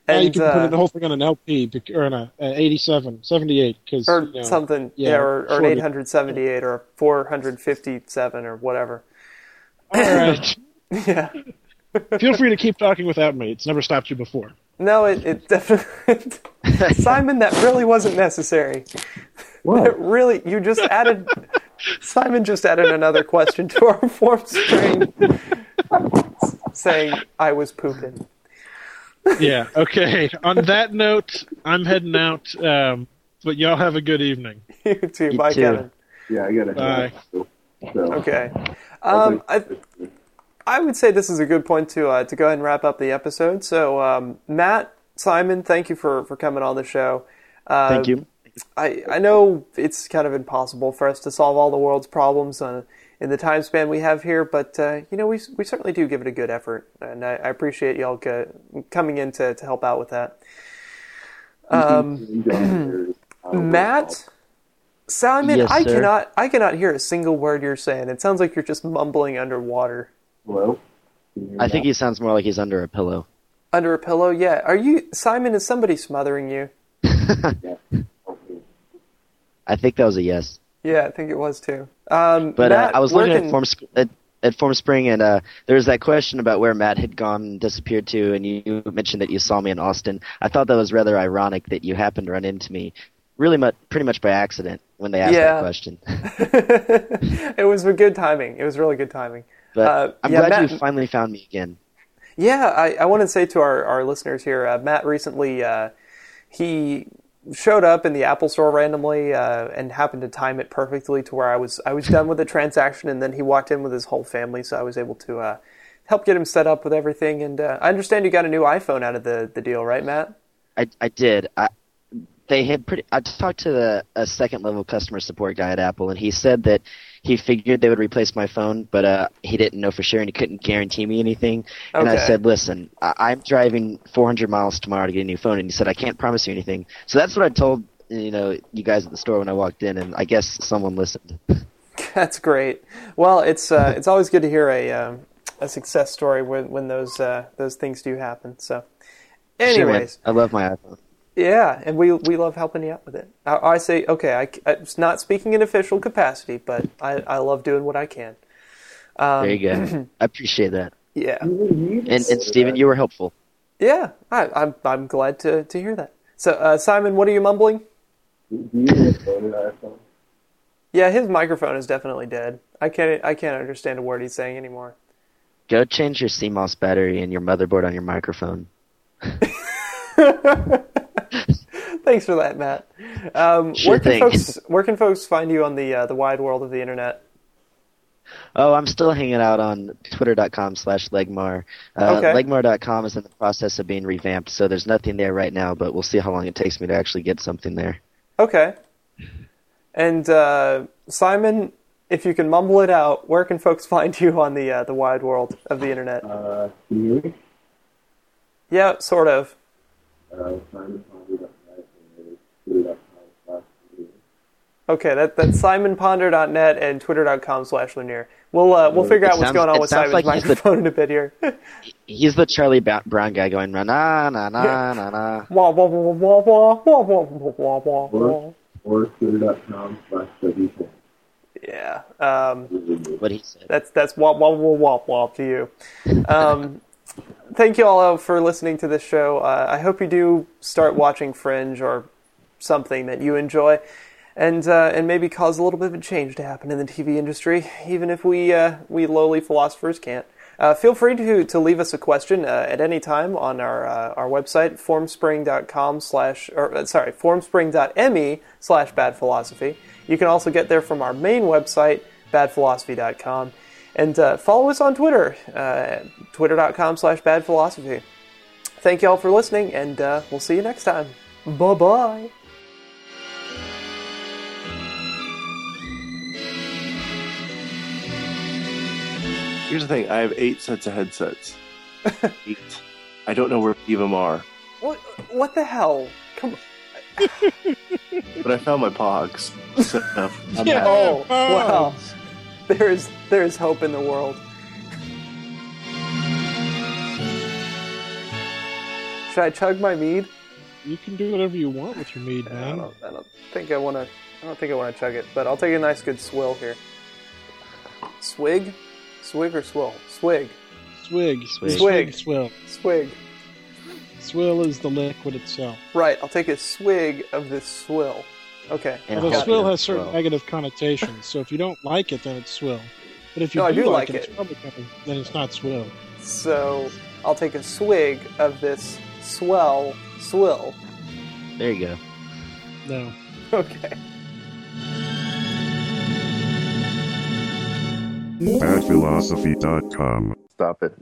now you can uh, put the whole thing on an LP or on a, a 87, 78, because or you know, something, yeah, yeah, or, or an 878 or 457 or whatever. All right. Yeah. Feel free to keep talking without me. It's never stopped you before. No, it, it definitely. Simon, that really wasn't necessary. What? It really, you just added. Simon just added another question to our Formspring, saying I was pooping. Yeah. Okay. on that note, I'm heading out. Um, but y'all have a good evening. You too. You Bye, too. Kevin. Yeah, I got it. Bye. So, Okay. Um, I, I would say this is a good point to uh, to go ahead and wrap up the episode. So, um, Matt, Simon, thank you for, for coming on the show. Uh, Thank you. I, I know it's kind of impossible for us to solve all the world's problems uh, in the time span we have here, but uh, you know we we certainly do give it a good effort, and I, I appreciate y'all go, coming in to, to help out with that. Um, Matt, Simon, Yes, I sir. cannot I cannot hear a single word you're saying. It sounds like you're just mumbling underwater. Hello? Can you hear I me think now? he sounds more like he's under a pillow. Under a pillow, yeah. Are you Simon? Is somebody smothering you? I think that was a yes. Yeah, I think it was too. Um, But Matt, uh, I was looking can- at Form at, at Formspring, and uh, there was that question about where Matt had gone and disappeared to, and you mentioned that you saw me in Austin. I thought that was rather ironic that you happened to run into me, really much, pretty much by accident when they asked Yeah. that question. it was a good timing. It was really good timing. But Uh, I'm yeah, glad Matt- you finally found me again. Yeah, I, I want to say to our, our listeners here, uh, Matt recently uh, he showed up in the Apple Store randomly uh, and happened to time it perfectly to where I was I was done with the transaction, and then he walked in with his whole family, so I was able to uh, help get him set up with everything. And uh, I understand you got a new iPhone out of the, the deal, right, Matt? I, I did. I, they had pretty. I just talked to the a second level customer support guy at Apple, and he said that he figured they would replace my phone, but uh, he didn't know for sure, and he couldn't guarantee me anything. And I said, "Listen, I- I'm driving 400 miles tomorrow to get a new phone," and he said, "I can't promise you anything." So that's what I told you know you guys at the store when I walked in, and I guess someone listened. That's great. Well, it's uh, it's always good to hear a um, a success story when when those uh, those things do happen. So, Sure, anyways, I love my iPhone. Yeah, and we we love helping you out with it. I, I say, okay, I, I, it's not speaking in official capacity, but I, I love doing what I can. Um, There you go. I appreciate that. Yeah, And and Steven, you were helpful. yeah, I, I'm I'm glad to to hear that. So, uh, Simon, what are you mumbling? Do you have a phone and iPhone? Yeah, his microphone is definitely dead. I can't I can't understand a word he's saying anymore. Go change your CMOS battery and your motherboard on your microphone. Thanks for that, Matt. Um, Sure where can thing. folks where can folks find you on the uh, the wide world of the internet? Oh, I'm still hanging out on twitter.com slash legmar. Uh, Okay. Legmar.com is in the process of being revamped, so there's nothing there right now, but we'll see how long it takes me to actually get something there. Okay. And uh, Simon, if you can mumble it out, where can folks find you on the uh, the wide world of the internet? Uh, can you hear me? Yeah, sort of. Uh, simonponder.net and twitter.com slash Lanier. Okay, that that's simonponder.net and twitter.com slash linear. We'll uh, we'll figure It out what's going on with Simon's like he's the- microphone in a bit here. He's the Charlie Ba- Brown guy going, na na na na Yeah. na na. wah, wah, wah, wah, wah, wah, wah, wah, wah, wah, wah. Or, or twitter.com slash WFan. Yeah. Um, What he said. That's that's wop wop wop wop wop to you. Um, thank you all for listening to this show. Uh, I hope you do start watching Fringe or something that you enjoy, and uh, and maybe cause a little bit of a change to happen in the TV industry, even if we uh, we lowly philosophers can't. Uh, feel free to, to leave us a question uh, at any time on our uh, our website formspring.com slash or uh, sorry formspring.me slash bad philosophy. You can also get there from our main website badphilosophy.com and follow us on Twitter twitter.com slash bad philosophy. Thank you all for listening, and we'll see you next time. Bye bye. Here's the thing: I have eight sets of headsets. eight. I don't know where any of them are, What what the hell? Come on. but I found my Pogs. So uh, I'm Yeah. Oh, Oh. wow. There is there is hope in the world. Should I chug my mead? You can do whatever you want with your mead, I man. don't, I don't think I want to. I don't think I want to chug it, but I'll take a nice good swill here. Swig, swig or swill? Swig, Swig. Swig. Swig. Swill. swig. Swill is the liquid itself. Right. I'll take a swig of this swill. Okay. And Although swill has certain swell. negative connotations, so if you don't like it, then it's swill. But if you No, I do, do like like it, it. It's probably kind of, then it's not swill. So I'll take a swig of this swell swill. There you go. No. Okay. badphilosophy.com. Stop it.